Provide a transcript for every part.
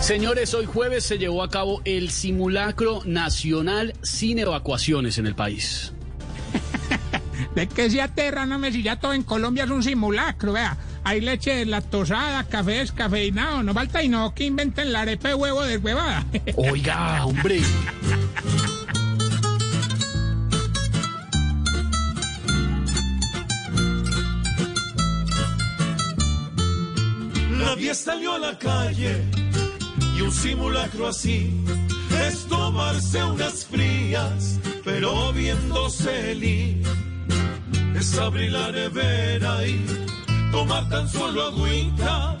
Señores, hoy jueves se llevó a cabo el simulacro nacional sin evacuaciones en el país. De que se aterra, no me si ya todo en Colombia es un simulacro, vea. Hay leche lactosada, café descafeinado, no falta y no que inventen la arepa de huevo de huevada. Oiga, hombre. Nadie salió a la calle y un simulacro así es tomarse unas frías, pero viéndose el es abrir la nevera y tomar tan solo agüita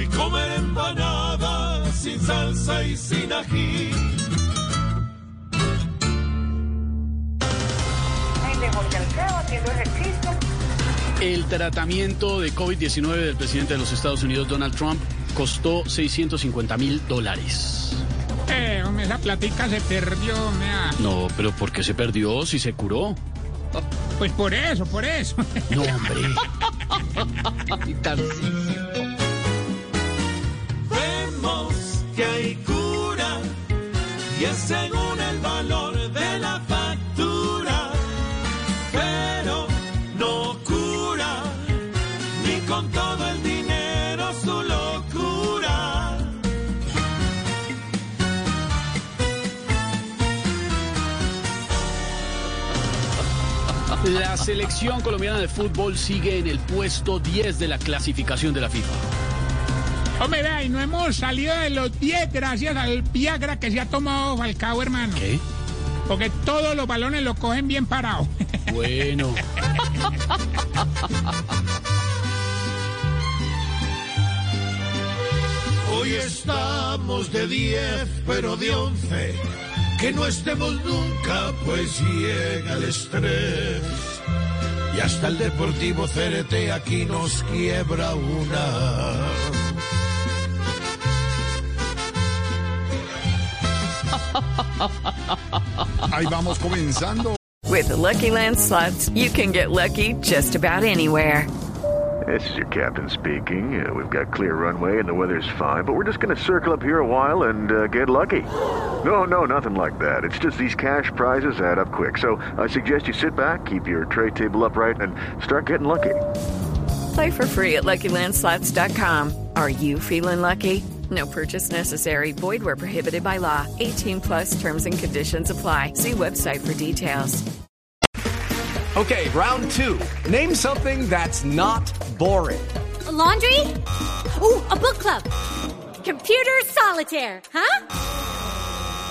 y comer empanadas sin salsa y sin ají. El tratamiento de COVID-19 del presidente de los Estados Unidos, Donald Trump, costó 650 mil dólares. Eh, hombre, esa platica se perdió, mea. No, pero ¿por qué se perdió si se curó? Pues por eso, por eso. No, hombre. Vemos que hay cura y es según el valor La selección colombiana de fútbol sigue en el puesto 10 de la clasificación de la FIFA. Hombre, vea, y no hemos salido de los 10 gracias al Viagra que se ha tomado Falcao, hermano. ¿Qué? Porque todos los balones lo cogen bien parado. Bueno. Hoy estamos de 10, pero de 11. Que no estemos nunca, pues llega el estrés. Y hasta el Deportivo CRT aquí nos quiebra una. Ahí vamos comenzando. With the Lucky Land slots, you can get lucky just about anywhere. This is your captain speaking. Uh, we've got clear runway and the weather's fine, but we're just going to circle up here a while and uh, get lucky. No, no, nothing like that. It's just these cash prizes add up quick. So I suggest you sit back, keep your tray table upright, and start getting lucky. Play for free at LuckyLandSlots.com. Are you feeling lucky? No purchase necessary. Void where prohibited by law. 18 plus terms and conditions apply. See website for details. Okay, round two. Name something that's not boring. A laundry? Ooh, a book club. Computer solitaire, huh?